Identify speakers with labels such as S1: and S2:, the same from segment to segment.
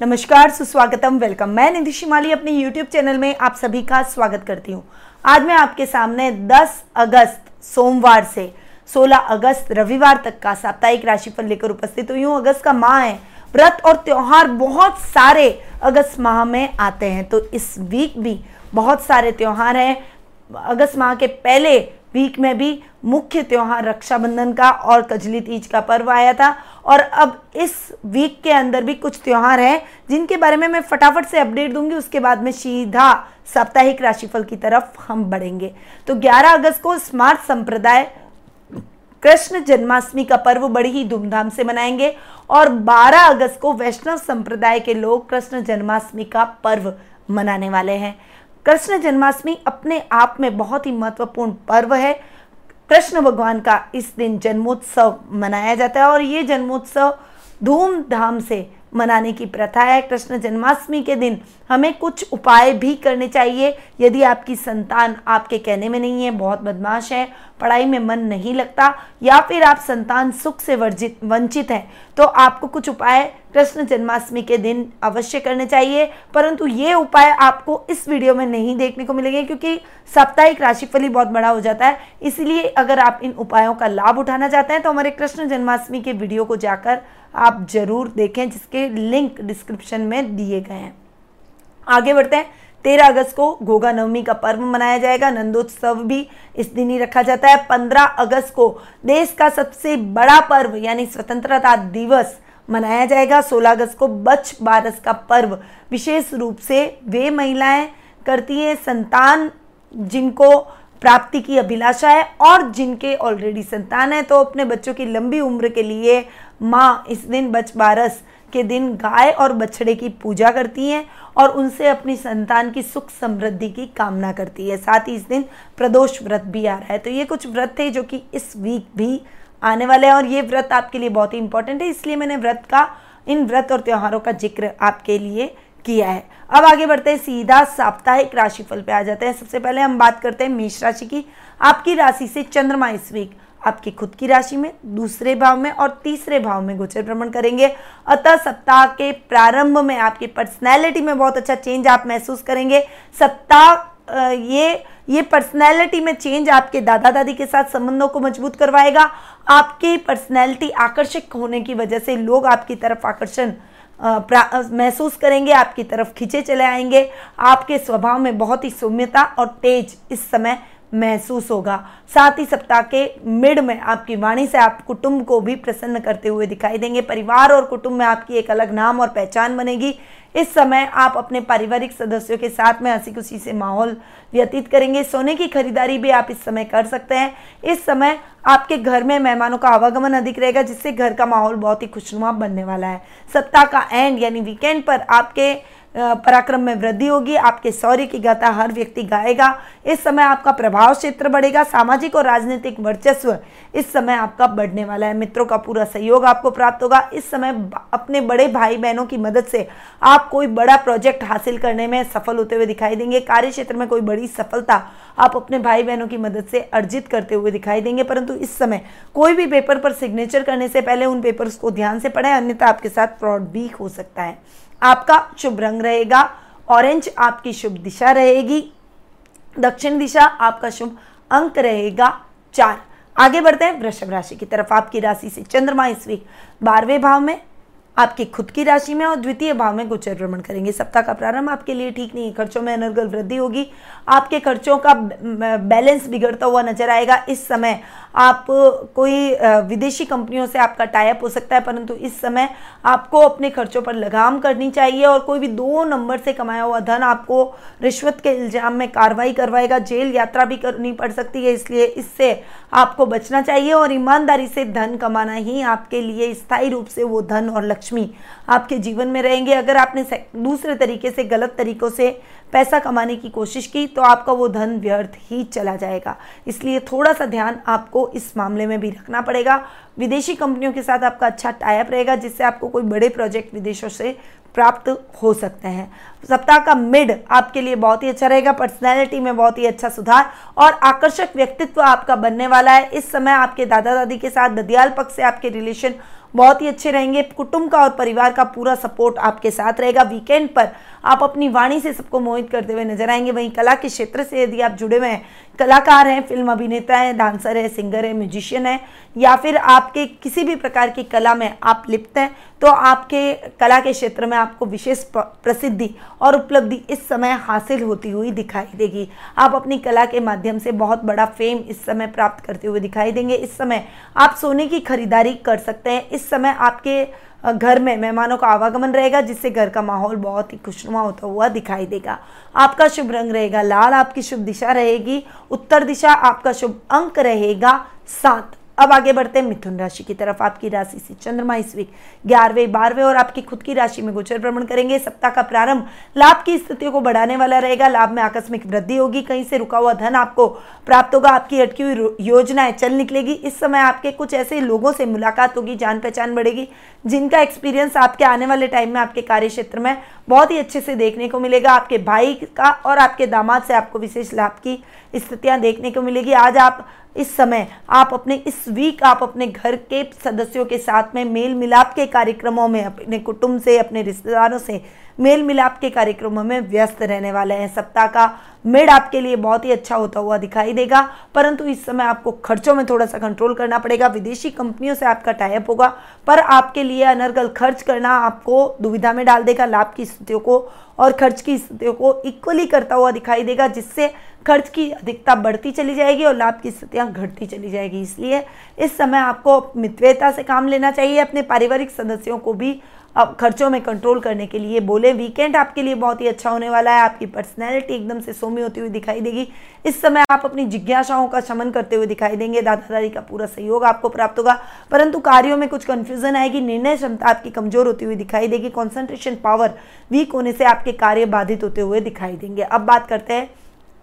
S1: नमस्कार, सुस्वागतम वेलकम मैं निधि शिमाली अपने YouTube चैनल में आप सभी का स्वागत करती हूँ। आज मैं आपके सामने 10 अगस्त, सोमवार से 16 अगस्त, रविवार तक का साप्ताहिक राशिफल लेकर उपस्थित हुई हूँ। अगस्त का माह है। व्रत और त्यौहार बहुत सारे अगस्त माह में आते हैं तो इस वीक भी बहुत सारे त्योहार हैं। अगस्त माह के पहले वीक में भी मुख्य त्यौहार रक्षाबंधन का और कजली तीज का पर्व आया था। और अब इस वीक के अंदर भी कुछ त्योहार हैं, जिनके बारे में मैं फटाफट से अपडेट दूँगी। उसके बाद में सीधा साप्ताहिक राशिफल की तरफ़ हम बढ़ेंगे। तो 11 अगस्त को स्मार्ट संप्रदाय कृष्ण जन्माष्टमी का पर्व बड़ी ही धूमधाम से मनाएँगे। और 12 अगस्त को वैष्णव संप्रदाय के लोग कृष्ण जन्माष्टमी का पर्व मनाने वाले हैं। कृष्ण जन्माष्टमी अपने आप में बहुत ही महत्वपूर्ण पर्व है। कृष्ण भगवान का इस दिन जन्मोत्सव मनाया जाता है और ये जन्मोत्सव धूमधाम से मनाने की प्रथा है। कृष्ण जन्माष्टमी के दिन हमें कुछ उपाय भी करने चाहिए। यदि आपकी संतान आपके कहने में नहीं है, बहुत बदमाश है पढ़ाई में मन नहीं लगता या फिर आप संतान सुख से वर्जित, वंचित हैं तो आपको कुछ उपाय कृष्ण जन्माष्टमी के दिन अवश्य करने चाहिए। परंतु ये उपाय आपको इस वीडियो में नहीं देखने को मिलेंगे, क्योंकि साप्ताहिक राशिफल ही बहुत बड़ा हो जाता है। इसलिए अगर आप इन उपायों का लाभ उठाना चाहते हैं तो हमारे कृष्ण जन्माष्टमी के वीडियो को जाकर आप ज़रूर देखें, जिसके लिंक डिस्क्रिप्शन में दिए गए हैं। आगे बढ़ते हैं। तेरह अगस्त को घोगा नवमी का पर्व मनाया जाएगा, नंदोत्सव भी इस दिन ही रखा जाता है। पंद्रह अगस्त को देश का सबसे बड़ा पर्व, यानी स्वतंत्रता दिवस मनाया जाएगा। 16 अगस्त को बच बारस का पर्व विशेष रूप से वे महिलाएँ करती हैं, संतान जिनको प्राप्ति की अभिलाषा है और जिनके ऑलरेडी संतान है तो अपने बच्चों की लंबी उम्र के लिए माँ इस दिन बच बारस के दिन गाय और बछड़े की पूजा करती हैं और उनसे अपनी संतान की सुख समृद्धि की कामना करती है। साथ ही इस दिन प्रदोष व्रत भी आ रहा है। तो ये कुछ व्रत थे जो कि इस वीक भी आने वाले हैं और ये व्रत आपके लिए बहुत ही इंपॉर्टेंट है। इसलिए मैंने व्रत का, इन व्रत और त्योहारों का ज़िक्र आपके लिए किया है। अब आगे बढ़ते हैं। सीधा साप्ताहिक राशिफल पे आ जाते हैं। सबसे पहले हम बात करते हैं मेष राशि की। आपकी राशि से चंद्रमा इस वीक आपकी खुद की राशि में, दूसरे भाव में और तीसरे भाव में गोचर भ्रमण करेंगे। अतः सप्ताह के प्रारंभ में आपकी पर्सनैलिटी में बहुत अच्छा चेंज आप महसूस करेंगे। सप्ताह ये ये पर्सनैलिटी में चेंज आपके दादा दादी के साथ संबंधों को मज़बूत करवाएगा। आपकी पर्सनैलिटी आकर्षक होने की वजह से लोग आपकी तरफ़ आकर्षण महसूस करेंगे, आपकी तरफ़ खींचे चले आएँगे। आपके स्वभाव में बहुत ही सौम्यता और तेज इस समय महसूस होगा। साथ ही सप्ताह के मिड में आपकी वाणी से आप कुटुंब को भी प्रसन्न करते हुए दिखाई देंगे। परिवार और कुटुंब में आपकी एक अलग नाम और पहचान बनेगी। इस समय आप अपने पारिवारिक सदस्यों के साथ में हँसी खुशी से माहौल व्यतीत करेंगे। सोने की खरीदारी भी आप इस समय कर सकते हैं। इस समय आपके घर में मेहमानों का आवागमन अधिक रहेगा, जिससे घर का माहौल बहुत ही खुशनुमा बनने वाला है। सप्ताह का एंड यानी वीकेंड पर आपके पराक्रम में वृद्धि होगी, आपके शौर्य की गाथा हर व्यक्ति गाएगा। इस समय आपका प्रभाव क्षेत्र बढ़ेगा, सामाजिक और राजनीतिक वर्चस्व इस समय आपका बढ़ने वाला है। मित्रों का पूरा सहयोग आपको प्राप्त होगा। इस समय अपने बड़े भाई बहनों की मदद से आप कोई बड़ा प्रोजेक्ट हासिल करने में सफल होते हुए दिखाई देंगे। कार्य क्षेत्र में कोई बड़ी सफलता आप अपने भाई बहनों की मदद से अर्जित करते हुए दिखाई देंगे। परंतु इस समय कोई भी पेपर पर सिग्नेचर करने से पहले उन पेपर्स को ध्यान से पढ़ें, अन्यथा आपके साथ फ्रॉड भी हो सकता है। आपका शुभ रंग रहेगा। ऑरेंज आपकी शुभ दिशा रहेगी। दक्षिण दिशा आपका शुभ अंक रहेगा। चार। आगे बढ़ते हैं। वृषभ राशि की तरफ़। आपकी राशि से चंद्रमा इस वीक बारहवें भाव में आपकी खुद की राशि में और द्वितीय भाव में गोचर भ्रमण करेंगे। सप्ताह का प्रारंभ आपके लिए ठीक नहीं है। खर्चों में अनर्गल वृद्धि होगी। आपके खर्चों का बैलेंस बिगड़ता हुआ नज़र आएगा। इस समय आप कोई विदेशी कंपनियों से आपका टाइप हो सकता है, परंतु इस समय आपको अपने खर्चों पर लगाम करनी चाहिए और कोई भी दो नंबर से कमाया हुआ धन आपको रिश्वत के इल्ज़ाम में कार्रवाई करवाएगा। जेल यात्रा भी करनी पड़ सकती है, इसलिए इससे आपको बचना चाहिए और ईमानदारी से धन कमाना ही आपके लिए स्थायी रूप से वो धन और लक्ष्मी, आपके जीवन में रहेंगे। अगर आपने दूसरे तरीके से, गलत तरीकों से पैसा कमाने की कोशिश की तो आपका वो धन व्यर्थ ही चला जाएगा। इसलिए थोड़ा सा ध्यान आपको इस मामले में भी रखना पड़ेगा। विदेशी कंपनियों के साथ आपका अच्छा टाइप रहेगा, जिससे आपको कोई बड़े प्रोजेक्ट विदेशों से प्राप्त हो सकते हैं। सप्ताह का मिड आपके लिए बहुत ही अच्छा रहेगा पर्सनैलिटी में बहुत ही अच्छा सुधार और आकर्षक व्यक्तित्व आपका बनने वाला है। इस समय आपके दादा दादी के साथ, ददियाल पक्ष से आपके रिलेशन बहुत ही अच्छे रहेंगे। कुटुंब का और परिवार का पूरा सपोर्ट आपके साथ रहेगा। वीकेंड पर आप अपनी वाणी से सबको मोहित करते हुए नज़र आएँगे। वहीं कला के क्षेत्र से यदि आप जुड़े हुए हैं, कलाकार हैं फ़िल्म अभिनेता हैं डांसर हैं सिंगर है म्यूजिशियन है, या फिर आपके किसी भी प्रकार की कला में आप लिप्त हैं तो आपके कला के क्षेत्र में आपको विशेष प्रसिद्धि और उपलब्धि इस समय हासिल होती हुई दिखाई देगी। आप अपनी कला के माध्यम से बहुत बड़ा फेम इस समय प्राप्त करते हुए दिखाई देंगे। इस समय आप सोने की खरीदारी कर सकते हैं। इस समय आपके घर में मेहमानों का आवागमन रहेगा, जिससे घर का माहौल बहुत ही खुशनुमा होता हुआ दिखाई देगा। आपका शुभ रंग रहेगा लाल, आपकी शुभ दिशा रहेगी, उत्तर दिशा आपका शुभ अंक रहेगा सात। अब आगे बढ़ते हैं मिथुन राशि की तरफ़। आपकी राशि से चंद्रमा इस वीक ग्यारहवें, बारहवें और आपकी खुद की राशि में गोचर भ्रमण करेंगे। सप्ताह का प्रारंभ लाभ की स्थितियों को बढ़ाने वाला रहेगा। लाभ में आकस्मिक वृद्धि होगी। कहीं से रुका हुआ धन आपको प्राप्त होगा। आपकी अटकी हुई योजनाएँ चल निकलेगी। इस समय आपके कुछ ऐसे लोगों से मुलाकात होगी। जान पहचान बढ़ेगी। जिनका एक्सपीरियंस आपके आने वाले टाइम में आपके कार्य क्षेत्र में बहुत ही अच्छे से देखने को मिलेगा। आपके भाई का और आपके दामाद से आपको विशेष लाभ की स्थितियाँ देखने को मिलेगी। आज आप इस समय, आप अपने इस वीक आप अपने घर के सदस्यों के साथ में मेल मिलाप के कार्यक्रमों में, अपने कुटुंब से, अपने रिश्तेदारों से मेल मिलाप के कार्यक्रमों में व्यस्त रहने वाले हैं। सप्ताह का मिड आपके लिए बहुत ही अच्छा होता हुआ दिखाई देगा, परंतु इस समय आपको खर्चों में थोड़ा सा कंट्रोल करना पड़ेगा, विदेशी कंपनियों से आपका टाइप होगा, पर आपके लिए अनर्गल खर्च करना आपको दुविधा में डाल देगा, लाभ की स्थितियों को और खर्च की स्थितियों को इक्वली करता हुआ दिखाई देगा, जिससे खर्च की अधिकता बढ़ती चली जाएगी और लाभ की स्थितियाँ घटती चली जाएगी। इसलिए इस समय आपको मितव्यता से काम लेना चाहिए, अपने पारिवारिक सदस्यों को भी अब खर्चों में कंट्रोल करने के लिए बोले वीकेंड आपके लिए बहुत ही अच्छा होने वाला है। आपकी पर्सनैलिटी एकदम से सोमी होती हुई दिखाई देगी। इस समय आप अपनी जिज्ञासाओं का शमन करते हुए दिखाई देंगे। दादा दादी का पूरा सहयोग आपको प्राप्त होगा। परंतु कार्यों में कुछ कन्फ्यूज़न आएगी। निर्णय क्षमता आपकी कमज़ोर होती हुई दिखाई देगी। कॉन्सेंट्रेशन पावर वीक होने से आपके कार्य बाधित होते हुए दिखाई देंगे। अब बात करते हैं।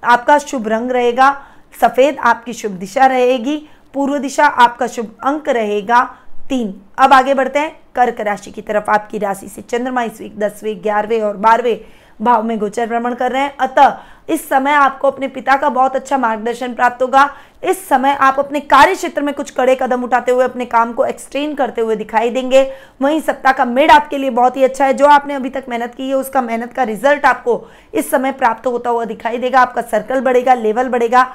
S1: आपका शुभ रंग रहेगा। सफ़ेद आपकी शुभ दिशा रहेगी। पूर्व दिशा आपका शुभ अंक रहेगा। तीन। अब आगे बढ़ते हैं। कर्क राशि की तरफ़ आपकी राशि से चंद्रमा इस वीक, दसवें, ग्यारहवें और बारहवें भाव में गोचर भ्रमण कर रहे हैं। अतः इस समय आपको अपने पिता का बहुत अच्छा मार्गदर्शन प्राप्त होगा। इस समय आप अपने कार्य क्षेत्र में कुछ कड़े कदम उठाते हुए, अपने काम को एक्सटेंड करते हुए दिखाई देंगे। वहीं सप्ताह का मेड आपके लिए बहुत ही अच्छा है। जो आपने अभी तक मेहनत की है, उसका मेहनत का रिज़ल्ट आपको इस समय प्राप्त होता हुआ दिखाई देगा। आपका सर्कल बढ़ेगा लेवल बढ़ेगा।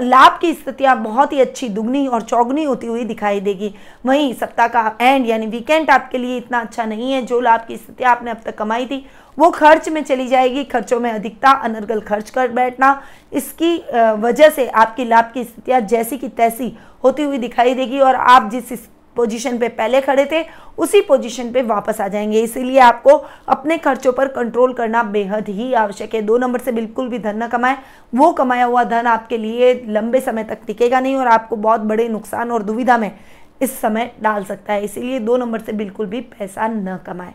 S1: लाभ की स्थितियाँ बहुत ही अच्छी दुगनी और चौगनी होती हुई दिखाई देगी। वहीं सप्ताह का एंड यानी वीकेंड आपके लिए इतना अच्छा नहीं है। जो लाभ की स्थितियाँ आपने अब तक कमाई थी, वो खर्च में चली जाएगी। खर्चों में अधिकता, अनर्गल खर्च कर बैठना, इसकी वजह से आपकी लाभ की स्थितियाँ जैसी की तैसी होती हुई दिखाई देगी। और आप जिस पोजीशन पे पहले खड़े थे, उसी पोजीशन पे वापस आ जाएँगे। इसीलिए आपको अपने खर्चों पर कंट्रोल करना बेहद ही आवश्यक है। दो नंबर से बिल्कुल भी धन न कमाए। वो कमाया हुआ धन आपके लिए लंबे समय तक टिकेगा नहीं और आपको बहुत बड़े नुकसान और दुविधा में इस समय डाल सकता है। इसीलिए दो नंबर से बिल्कुल भी पैसा न कमाए।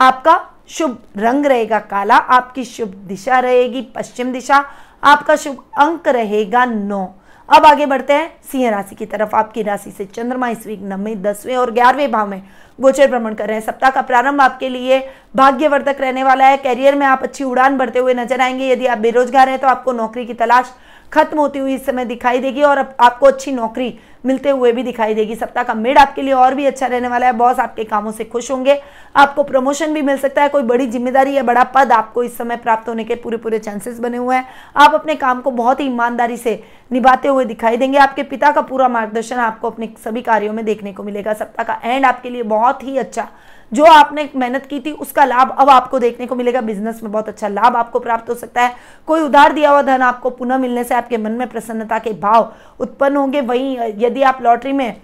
S1: आपका शुभ रंग रहेगा काला, आपकी शुभ दिशा रहेगी पश्चिम दिशा, आपका शुभ अंक रहेगा नौ। अब आगे बढ़ते हैं। सिंह राशि की तरफ़ आपकी राशि से चंद्रमा इस वीक नवे दसवें और ग्यारहवें भाव में गोचर भ्रमण कर रहे हैं। सप्ताह का प्रारंभ आपके लिए भाग्यवर्धक रहने वाला है। कैरियर में आप अच्छी उड़ान भरते हुए नज़र आएँगे। यदि आप बेरोजगार हैं तो आपको नौकरी की तलाश खत्म होती हुई इस समय दिखाई देगी और आपको अच्छी नौकरी मिलते हुए भी दिखाई देगी। सप्ताह का मिड आपके लिए और भी अच्छा रहने वाला है। बॉस आपके कामों से खुश होंगे। आपको प्रमोशन भी मिल सकता है। कोई बड़ी ज़िम्मेदारी या बड़ा पद आपको इस समय प्राप्त होने के पूरे पूरे चांसेस बने हुए हैं। आप अपने काम को बहुत ही ईमानदारी से निभाते हुए दिखाई देंगे। आपके पिता का पूरा मार्गदर्शन आपको अपने सभी कार्यों में देखने को मिलेगा। सप्ताह का एंड आपके लिए बहुत ही अच्छा। जो आपने मेहनत की थी, उसका लाभ अब आपको देखने को मिलेगा। बिज़नेस में बहुत अच्छा लाभ आपको प्राप्त हो सकता है। कोई उधार दिया हुआ धन आपको पुनः मिलने से आपके मन में प्रसन्नता के भाव उत्पन्न होंगे। वहीं यदि आप लॉटरी में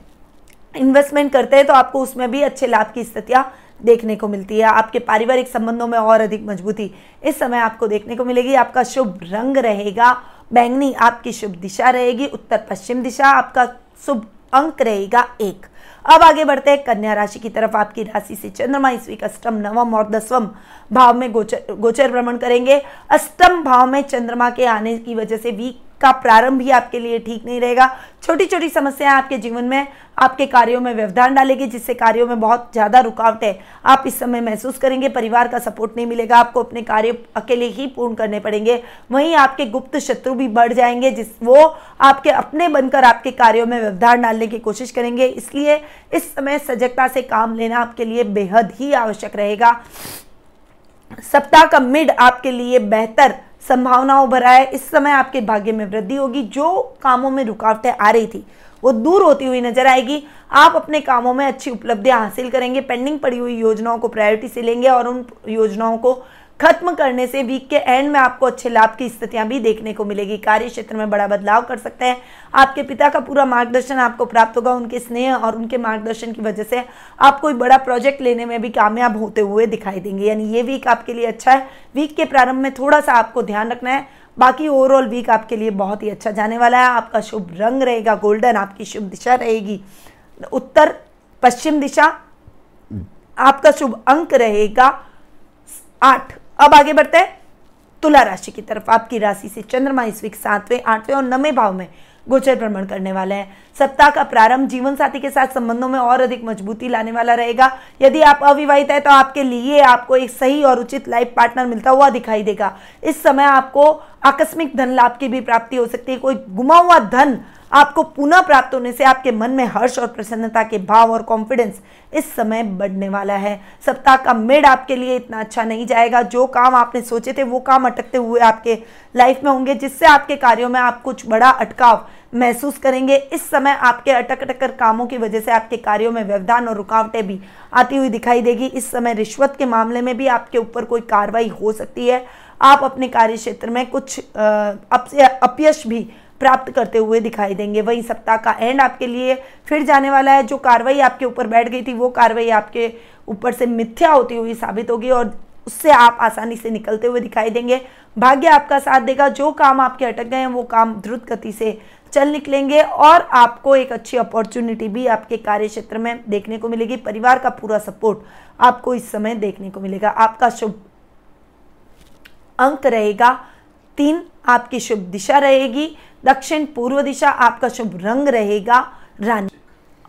S1: इन्वेस्टमेंट करते हैं तो आपको उसमें भी अच्छे लाभ की स्थितियाँ देखने को मिलती है। आपके पारिवारिक संबंधों में और अधिक मजबूती इस समय आपको देखने को मिलेगी। आपका शुभ रंग रहेगा, बैंगनी आपकी शुभ दिशा रहेगी, उत्तर पश्चिम दिशा आपका शुभ अंक रहेगा एक। अब आगे बढ़ते हैं, कन्या राशि की तरफ़। आपकी राशि से चंद्रमा इस वीक अष्टम, नवम और दसवम भाव में गोचर गोचर भ्रमण करेंगे। अष्टम भाव में चंद्रमा के आने की वजह से वीक का प्रारंभ भी आपके लिए ठीक नहीं रहेगा। छोटी छोटी समस्याएँ आपके जीवन में, आपके कार्यों में व्यवधान डालेगी, जिससे कार्यों में बहुत ज़्यादा रुकावट आप इस समय महसूस करेंगे, परिवार का सपोर्ट नहीं मिलेगा, आपको अपने कार्य अकेले ही पूर्ण करने पड़ेंगे। वहीं आपके गुप्त शत्रु भी बढ़ जाएँगे, जिस वो आपके अपने बनकर आपके कार्यों में व्यवधान डालने की कोशिश करेंगे। इसलिए इस समय सजगता से काम लेना आपके लिए बेहद ही आवश्यक रहेगा। सप्ताह का मिड आपके लिए बेहतर संभावनाओं भरा है इस समय आपके भाग्य में वृद्धि होगी। जो कामों में रुकावटें आ रही थी, वो दूर होती हुई नज़र आएगी। आप अपने कामों में अच्छी उपलब्धियाँ हासिल करेंगे, पेंडिंग पड़ी हुई योजनाओं को प्रायोरिटी से लेंगे और उन योजनाओं को खत्म करने से वीक के एंड में आपको अच्छे लाभ की स्थितियाँ भी देखने को मिलेगी। कार्य क्षेत्र में बड़ा बदलाव कर सकते हैं। आपके पिता का पूरा मार्गदर्शन आपको प्राप्त होगा, उनके स्नेह और उनके मार्गदर्शन की वजह से आप कोई बड़ा प्रोजेक्ट लेने में भी कामयाब होते हुए दिखाई देंगे। यानी ये वीक आपके लिए अच्छा है। वीक के प्रारंभ में थोड़ा सा आपको ध्यान रखना है। बाकी ओवरऑल वीक आपके लिए बहुत ही अच्छा जाने वाला है। आपका शुभ रंग रहेगा, गोल्डन आपकी शुभ दिशा रहेगी। उत्तर पश्चिम दिशा, आपका शुभ अंक रहेगा आठ। अब आगे बढ़ते हैं। तुला राशि की तरफ़ आपकी राशि से चंद्रमा इस वीक सातवें, आठवें और नवें भाव में गोचर भ्रमण करने वाले हैं। सप्ताह का प्रारंभ जीवन साथी के साथ संबंधों में और अधिक मजबूती लाने वाला रहेगा। यदि आप अविवाहित है तो आपके लिए आपको एक सही और उचित लाइफ पार्टनर मिलता हुआ दिखाई देगा। इस समय आपको आकस्मिक धन लाभ की भी प्राप्ति हो सकती है। कोई गुमा हुआ धन आपको पुनः प्राप्त होने से आपके मन में हर्ष और प्रसन्नता के भाव और कॉन्फिडेंस इस समय बढ़ने वाला है। सप्ताह का मिड आपके लिए इतना अच्छा नहीं जाएगा। जो काम आपने सोचे थे, वो काम अटकते हुए आपके लाइफ में होंगे, जिससे आपके कार्यों में आप कुछ बड़ा अटकाव महसूस करेंगे। इस समय आपके अटक अटक कर कामों की वजह से आपके कार्यों में व्यवधान और रुकावटें भी आती हुई दिखाई देगी। इस समय रिश्वत के मामले में भी आपके ऊपर कोई कार्रवाई हो सकती है। आप अपने कार्य क्षेत्र में कुछ अपयश भी प्राप्त करते हुए दिखाई देंगे। वही सप्ताह का एंड आपके लिए फिर जाने वाला है। जो कार्रवाई आपके ऊपर बैठ गई थी, वो कार्रवाई आपके ऊपर से मिथ्या होती हुई साबित होगी और उससे आप आसानी से निकलते हुए दिखाई देंगे। भाग्य आपका साथ देगा। जो काम आपके अटक गए हैं, वो काम द्रुत गति से चल निकलेंगे और आपको एक अच्छी अपॉर्चुनिटी भी आपके कार्य क्षेत्र में देखने को मिलेगी। परिवार का पूरा सपोर्ट आपको इस समय देखने को मिलेगा। आपका शुभ अंक रहेगा तीन आपकी शुभ दिशा रहेगी। दक्षिण पूर्व दिशा आपका शुभ रंग रहेगा। रानी।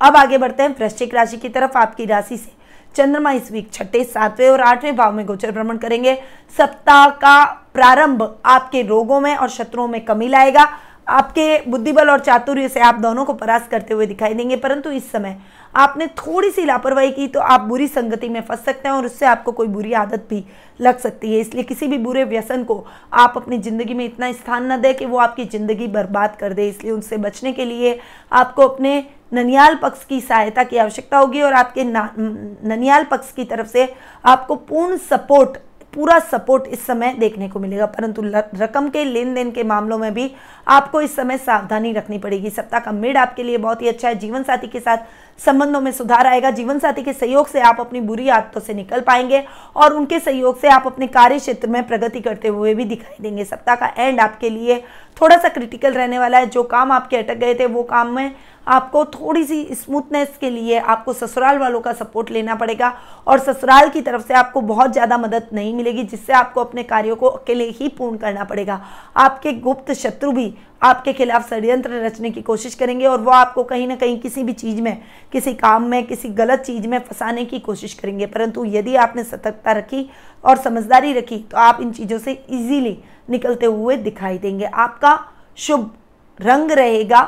S1: अब आगे बढ़ते हैं। वृश्चिक राशि की तरफ़ आपकी राशि से चंद्रमा इस वीक छठे, सातवें और आठवें भाव में गोचर भ्रमण करेंगे। सप्ताह का प्रारंभ आपके रोगों में और शत्रुओं में कमी लाएगा। आपके बुद्धिबल और चातुर्य से आप दोनों को परास्त करते हुए दिखाई देंगे, परंतु इस समय आपने थोड़ी सी लापरवाही की तो आप बुरी संगति में फंस सकते हैं और उससे आपको कोई बुरी आदत भी लग सकती है। इसलिए किसी भी बुरे व्यसन को आप अपनी ज़िंदगी में इतना स्थान न दें कि वो आपकी ज़िंदगी बर्बाद कर दे। इसलिए उनसे बचने के लिए आपको अपने ननियाल पक्ष की सहायता की आवश्यकता होगी और आपके ननियाल पक्ष की तरफ़ से आपको पूर्ण सपोर्ट पूरा सपोर्ट इस समय देखने को मिलेगा। परंतु रकम के लेन देन के मामलों में भी आपको इस समय सावधानी रखनी पड़ेगी। सप्ताह का मिड आपके लिए बहुत ही अच्छा है। जीवन साथी के साथ संबंधों में सुधार आएगा। जीवन साथी के सहयोग से आप अपनी बुरी आदतों से निकल पाएँगे और उनके सहयोग से आप अपने कार्य क्षेत्र में प्रगति करते हुए भी दिखाई देंगे। सप्ताह का एंड आपके लिए थोड़ा सा क्रिटिकल रहने वाला है। जो काम आपके अटक गए थे, वो काम में आपको थोड़ी सी स्मूथनेस के लिए आपको ससुराल वालों का सपोर्ट लेना पड़ेगा और ससुराल की तरफ़ से आपको बहुत ज़्यादा मदद नहीं मिलेगी, जिससे आपको अपने कार्यों को अकेले ही पूर्ण करना पड़ेगा। आपके गुप्त शत्रु भी आपके खिलाफ षड्यंत्र रचने की कोशिश करेंगे और वो आपको कहीं ना कहीं किसी भी चीज़ में, किसी काम में, किसी गलत चीज़ में फंसाने की कोशिश करेंगे। परंतु यदि आपने सतर्कता रखी और समझदारी रखी तो आप इन चीज़ों से इजीली निकलते हुए दिखाई देंगे। आपका शुभ रंग रहेगा।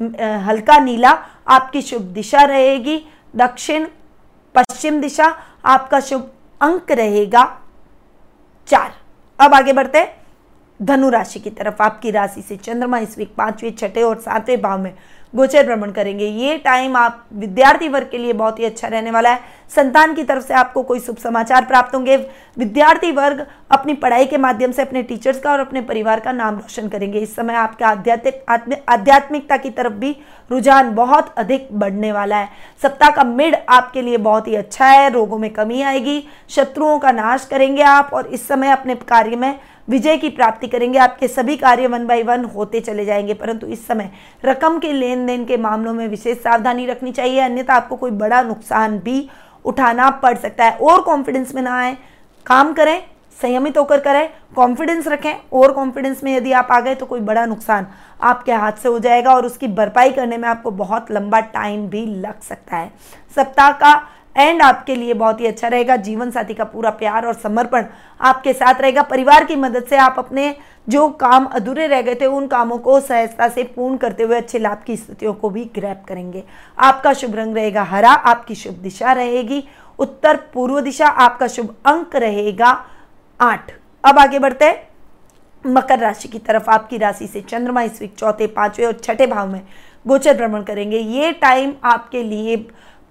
S1: हल्का नीला आपकी शुभ दिशा रहेगी। दक्षिण, पश्चिम दिशा आपका शुभ अंक रहेगा चार। अब आगे बढ़ते धनु राशि की तरफ़ आपकी राशि से चंद्रमा इस वीक पाँचवें, छठे और सातवें भाव में गोचर भ्रमण करेंगे। ये टाइम आप विद्यार्थी वर्ग के लिए बहुत ही अच्छा रहने वाला है। संतान की तरफ़ से आपको कोई शुभ समाचार प्राप्त होंगे। विद्यार्थी वर्ग अपनी पढ़ाई के माध्यम से अपने टीचर्स का और अपने परिवार का नाम रोशन करेंगे। इस समय आपके आध्यात्मिक आध्यात्मिकता की तरफ़ भी रुझान बहुत अधिक बढ़ने वाला है। सप्ताह का मिड आपके लिए बहुत ही अच्छा है। रोगों में कमी आएगी। शत्रुओं का नाश करेंगे आप और इस समय अपने कार्य में विजय की प्राप्ति करेंगे, आपके सभी कार्य वन बाई वन होते चले जाएँगे, परंतु इस समय रकम के लेन देन के मामलों में विशेष सावधानी रखनी चाहिए, अन्यथा आपको कोई बड़ा नुकसान भी उठाना पड़ सकता है। और कॉन्फिडेंस में ना आए, काम करें, संयमित होकर करें कॉन्फिडेंस रखें ओवर कॉन्फिडेंस में यदि आप आ गए तो कोई बड़ा नुकसान आपके हाथ से हो जाएगा, और उसकी भरपाई करने में आपको बहुत लंबा टाइम भी लग सकता है। सप्ताह का एंड आपके लिए बहुत ही अच्छा रहेगा। जीवन साथी का पूरा प्यार और समर्पण आपके साथ रहेगा। परिवार की मदद से आप अपने जो काम अधूरे रह गए थे, उन कामों को सहजता से पूर्ण करते हुए अच्छे लाभ की स्थितियों को भी ग्रैप करेंगे। आपका शुभ रंग रहेगा हरा, आपकी शुभ दिशा रहेगी। उत्तर पूर्व दिशा, आपका शुभ अंक रहेगा आठ। अब आगे बढ़ते हैं। मकर राशि की तरफ़ आपकी राशि से चंद्रमा, इस वीक चौथे, पाँचवें और छठे भाव में गोचर भ्रमण करेंगे। ये टाइम आपके लिए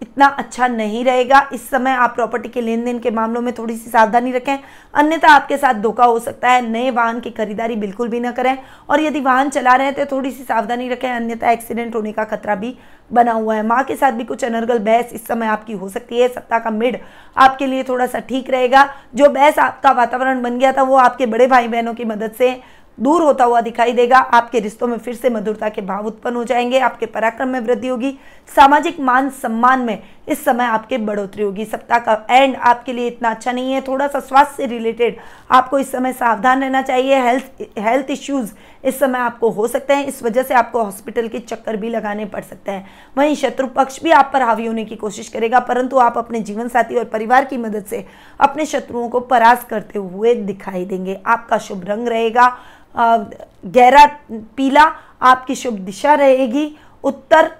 S1: इतना अच्छा नहीं रहेगा। इस समय आप प्रॉपर्टी के लेन देन के मामलों में थोड़ी सी सावधानी रखें। अन्यथा आपके साथ धोखा हो सकता है। नए वाहन की खरीदारी बिल्कुल भी ना करें और यदि वाहन चला रहे हैं तो थोड़ी सी सावधानी रखें। अन्यथा एक्सीडेंट होने का खतरा भी बना हुआ है। माँ के साथ भी कुछ अनर्गल बहस इस समय आपकी हो सकती है। सप्ताह का मिड आपके लिए थोड़ा सा ठीक रहेगा। जो बहस आपका वातावरण बन गया था वो आपके बड़े भाई बहनों की मदद से दूर होता हुआ दिखाई देगा। आपके रिश्तों में फिर से मधुरता के भाव उत्पन्न हो जाएँगे, आपके पराक्रम में वृद्धि होगी। सामाजिक मान सम्मान में इस समय आपके बढ़ोतरी होगी। सप्ताह का एंड आपके लिए इतना अच्छा नहीं है। थोड़ा सा स्वास्थ्य से रिलेटेड आपको इस समय सावधान रहना चाहिए। हेल्थ हेल्थ इश्यूज़ इस समय आपको हो सकते हैं। इस वजह से आपको हॉस्पिटल के चक्कर भी लगाने पड़ सकते हैं। वहीं शत्रु पक्ष भी आप पर हावी होने की कोशिश करेगा, परंतु आप अपने जीवन साथी और परिवार की मदद से अपने शत्रुओं को परास्त करते हुए दिखाई देंगे। आपका शुभ रंग रहेगा। गहरा पीला आपकी शुभ दिशा रहेगी। उत्तर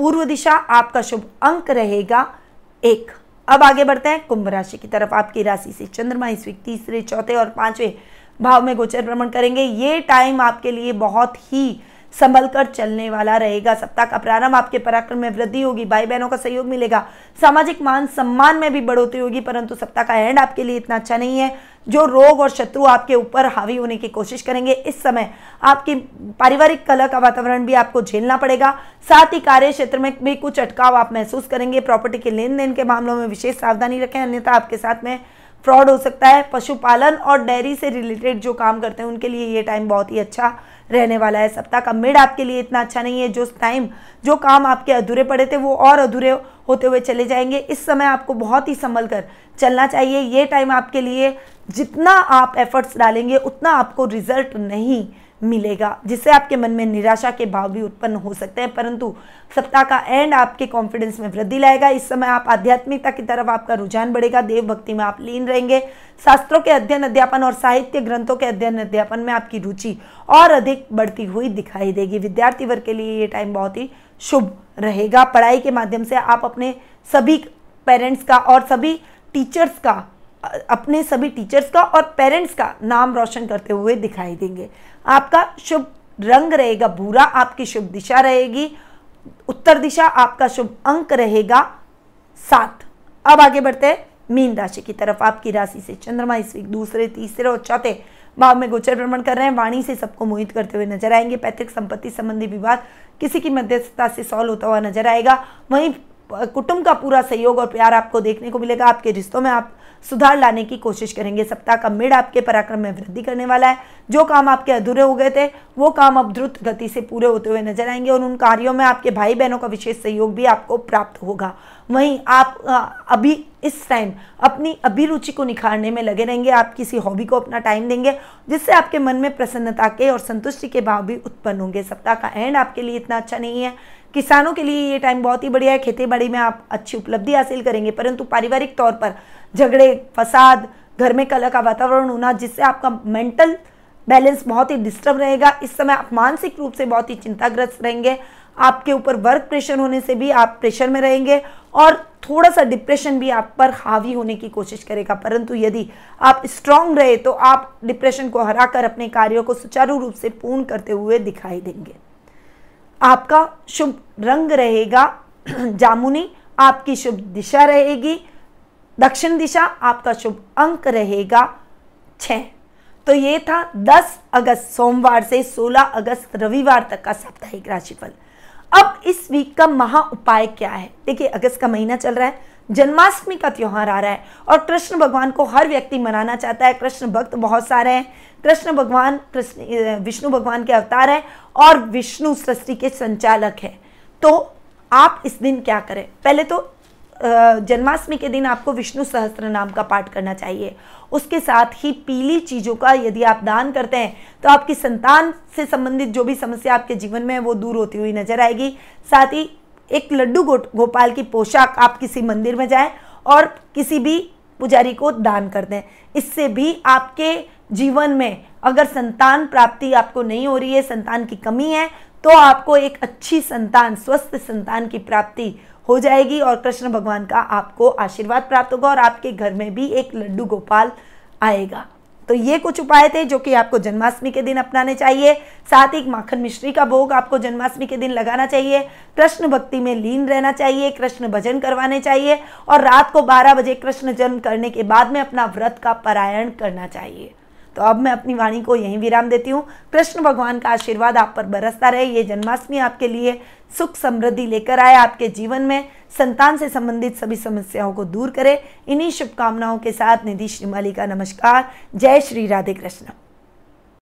S1: पूर्व दिशा आपका शुभ अंक रहेगा एक। अब आगे बढ़ते हैं। कुंभ राशि की तरफ़ आपकी राशि से चंद्रमा इस वीक तीसरे, चौथे और पाँचवें भाव में गोचर भ्रमण करेंगे। ये टाइम आपके लिए बहुत ही संभल कर चलने वाला रहेगा। सप्ताह का प्रारंभ आपके पराक्रम में वृद्धि होगी भाई बहनों का सहयोग मिलेगा। सामाजिक मान सम्मान में भी बढ़ोतरी होगी, परंतु सप्ताह का एंड आपके लिए इतना अच्छा नहीं है। जो रोग और शत्रु आपके ऊपर हावी होने की कोशिश करेंगे, इस समय आपकी पारिवारिक कला का वातावरण भी आपको झेलना पड़ेगा। साथ ही कार्य क्षेत्र में भी कुछ अटकाव आप महसूस करेंगे। प्रॉपर्टी के लेन देन के मामलों में विशेष सावधानी रखें, अन्यथा आपके साथ में फ्रॉड हो सकता है, पशुपालन और डेयरी से रिलेटेड जो काम करते हैं, उनके लिए ये टाइम बहुत ही अच्छा रहने वाला है। सप्ताह का मिड आपके लिए इतना अच्छा नहीं है, जो टाइम जो काम आपके अधूरे पड़े थे, वो और अधूरे होते हुए चले जाएँगे। इस समय आपको बहुत ही संभल कर चलना चाहिए। ये टाइम आपके लिए जितना आप एफर्ट्स डालेंगे, उतना आपको रिज़ल्ट नहीं मिलेगा, जिससे आपके मन में निराशा के भाव भी उत्पन्न हो सकते हैं। परंतु सप्ताह का एंड आपके कॉन्फिडेंस में वृद्धि लाएगा। इस समय आप आध्यात्मिकता की तरफ़ आपका रुझान बढ़ेगा। देव भक्ति में आप लीन रहेंगे। शास्त्रों के अध्ययन, अध्यापन और साहित्य ग्रंथों के अध्ययन, अध्यापन में आपकी रुचि और अधिक बढ़ती हुई दिखाई देगी। विद्यार्थी वर्ग के लिए ये टाइम बहुत ही शुभ रहेगा। पढ़ाई के माध्यम से आप अपने सभी पेरेंट्स का और सभी टीचर्स का अपने सभी टीचर्स का और पेरेंट्स का नाम रोशन करते हुए दिखाई देंगे। आपका शुभ रंग रहेगा भूरा, आपकी शुभ दिशा रहेगी। उत्तर दिशा आपका शुभ अंक रहेगा सात। अब आगे बढ़ते हैं, मीन राशि की तरफ़। आपकी राशि से चंद्रमा इस वीक दूसरे, तीसरे और चौथे भाव में गोचर भ्रमण कर रहे हैं। वाणी से सबको मोहित करते हुए नज़र आएँगे। पैतृक संपत्ति संबंधी विवाद किसी की मध्यस्थता से सॉल्व होता हुआ नज़र आएगा। वहीं कुटुंब का पूरा सहयोग और प्यार आपको देखने को मिलेगा। आपके रिश्तों में आप सुधार लाने की कोशिश करेंगे। सप्ताह का मिड आपके पराक्रम में वृद्धि करने वाला है। जो काम आपके अधूरे हो गए थे, वो काम अब द्रुत गति से पूरे होते हुए नज़र आएँगे और उन कार्यों में आपके भाई बहनों का विशेष सहयोग भी आपको प्राप्त होगा। वहीं आप अभी इस टाइम अपनी अभिरुचि को निखारने में लगे रहेंगे। आप किसी हॉबी को अपना टाइम देंगे, जिससे आपके मन में प्रसन्नता के और संतुष्टि के भाव भी उत्पन्न होंगे। सप्ताह का एंड आपके लिए इतना अच्छा नहीं है। किसानों के लिए ये टाइम बहुत ही बढ़िया है। खेती बाड़ी में आप अच्छी उपलब्धि हासिल करेंगे, परंतु पारिवारिक तौर पर झगड़े, फसाद, घर में कला का वातावरण होना जिससे आपका मेंटल बैलेंस बहुत ही डिस्टर्ब रहेगा। इस समय आप मानसिक रूप से बहुत ही चिंताग्रस्त रहेंगे। आपके ऊपर वर्क प्रेशर होने से भी आप प्रेशर में रहेंगे और थोड़ा सा डिप्रेशन भी आप पर हावी होने की कोशिश करेगा। परंतु यदि आप स्ट्रांग रहे तो आप डिप्रेशन को हराकर अपने कार्यों को सुचारू रूप से पूर्ण करते हुए दिखाई देंगे। आपका शुभ रंग रहेगा। जामुनी आपकी शुभ दिशा रहेगी। दक्षिण दिशा आपका शुभ अंक रहेगा छ तो ये था 10 अगस्त सोमवार से 16 अगस्त रविवार तक का साप्ताहिक राशिफल। अब इस वीक का महा उपाय क्या है? देखिए, अगस्त का महीना चल रहा है, जन्माष्टमी का त्यौहार आ रहा है और कृष्ण भगवान को हर व्यक्ति मनाना चाहता है। कृष्ण भक्त बहुत सारे हैं। कृष्ण भगवान, कृष्ण विष्णु भगवान के अवतार है और विष्णु सृष्टि के संचालक है। तो आप इस दिन क्या करें? पहले तो जन्माष्टमी के दिन आपको विष्णु सहस्त्र नाम का पाठ करना चाहिए। उसके साथ ही पीली चीज़ों का यदि आप दान करते हैं तो आपकी संतान से संबंधित जो भी समस्या आपके जीवन में है वो दूर होती हुई नज़र आएगी। साथ ही एक लड्डू गो, गोपाल की पोशाक आप किसी मंदिर में जाएँ और किसी भी पुजारी को दान कर दें। इससे भी आपके जीवन में अगर संतान प्राप्ति आपको नहीं हो रही है संतान की कमी है तो आपको एक अच्छी संतान स्वस्थ संतान की प्राप्ति हो जाएगी और कृष्ण भगवान का आपको आशीर्वाद प्राप्त होगा और आपके घर में भी एक लड्डू गोपाल आएगा। तो ये कुछ उपाय थे जो कि आपको जन्माष्टमी के दिन अपनाने चाहिए। साथ ही माखन मिश्री का भोग आपको जन्माष्टमी के दिन लगाना चाहिए। कृष्ण भक्ति में लीन रहना चाहिए, कृष्ण भजन करवाने चाहिए और रात को 12 बजे कृष्ण जन्म करने के बाद में अपना व्रत का पारायण करना चाहिए। तो अब मैं अपनी वाणी को यहीं विराम देती हूँ। कृष्ण भगवान का आशीर्वाद आप पर बरसता रहे। ये जन्माष्टमी आपके लिए सुख समृद्धि लेकर आए आपके जीवन में। संतान से संबंधित सभी समस्याओं को दूर करे। इन्हीं शुभकामनाओं के साथ निधि श्रीमाली का नमस्कार। जय श्री राधे कृष्ण।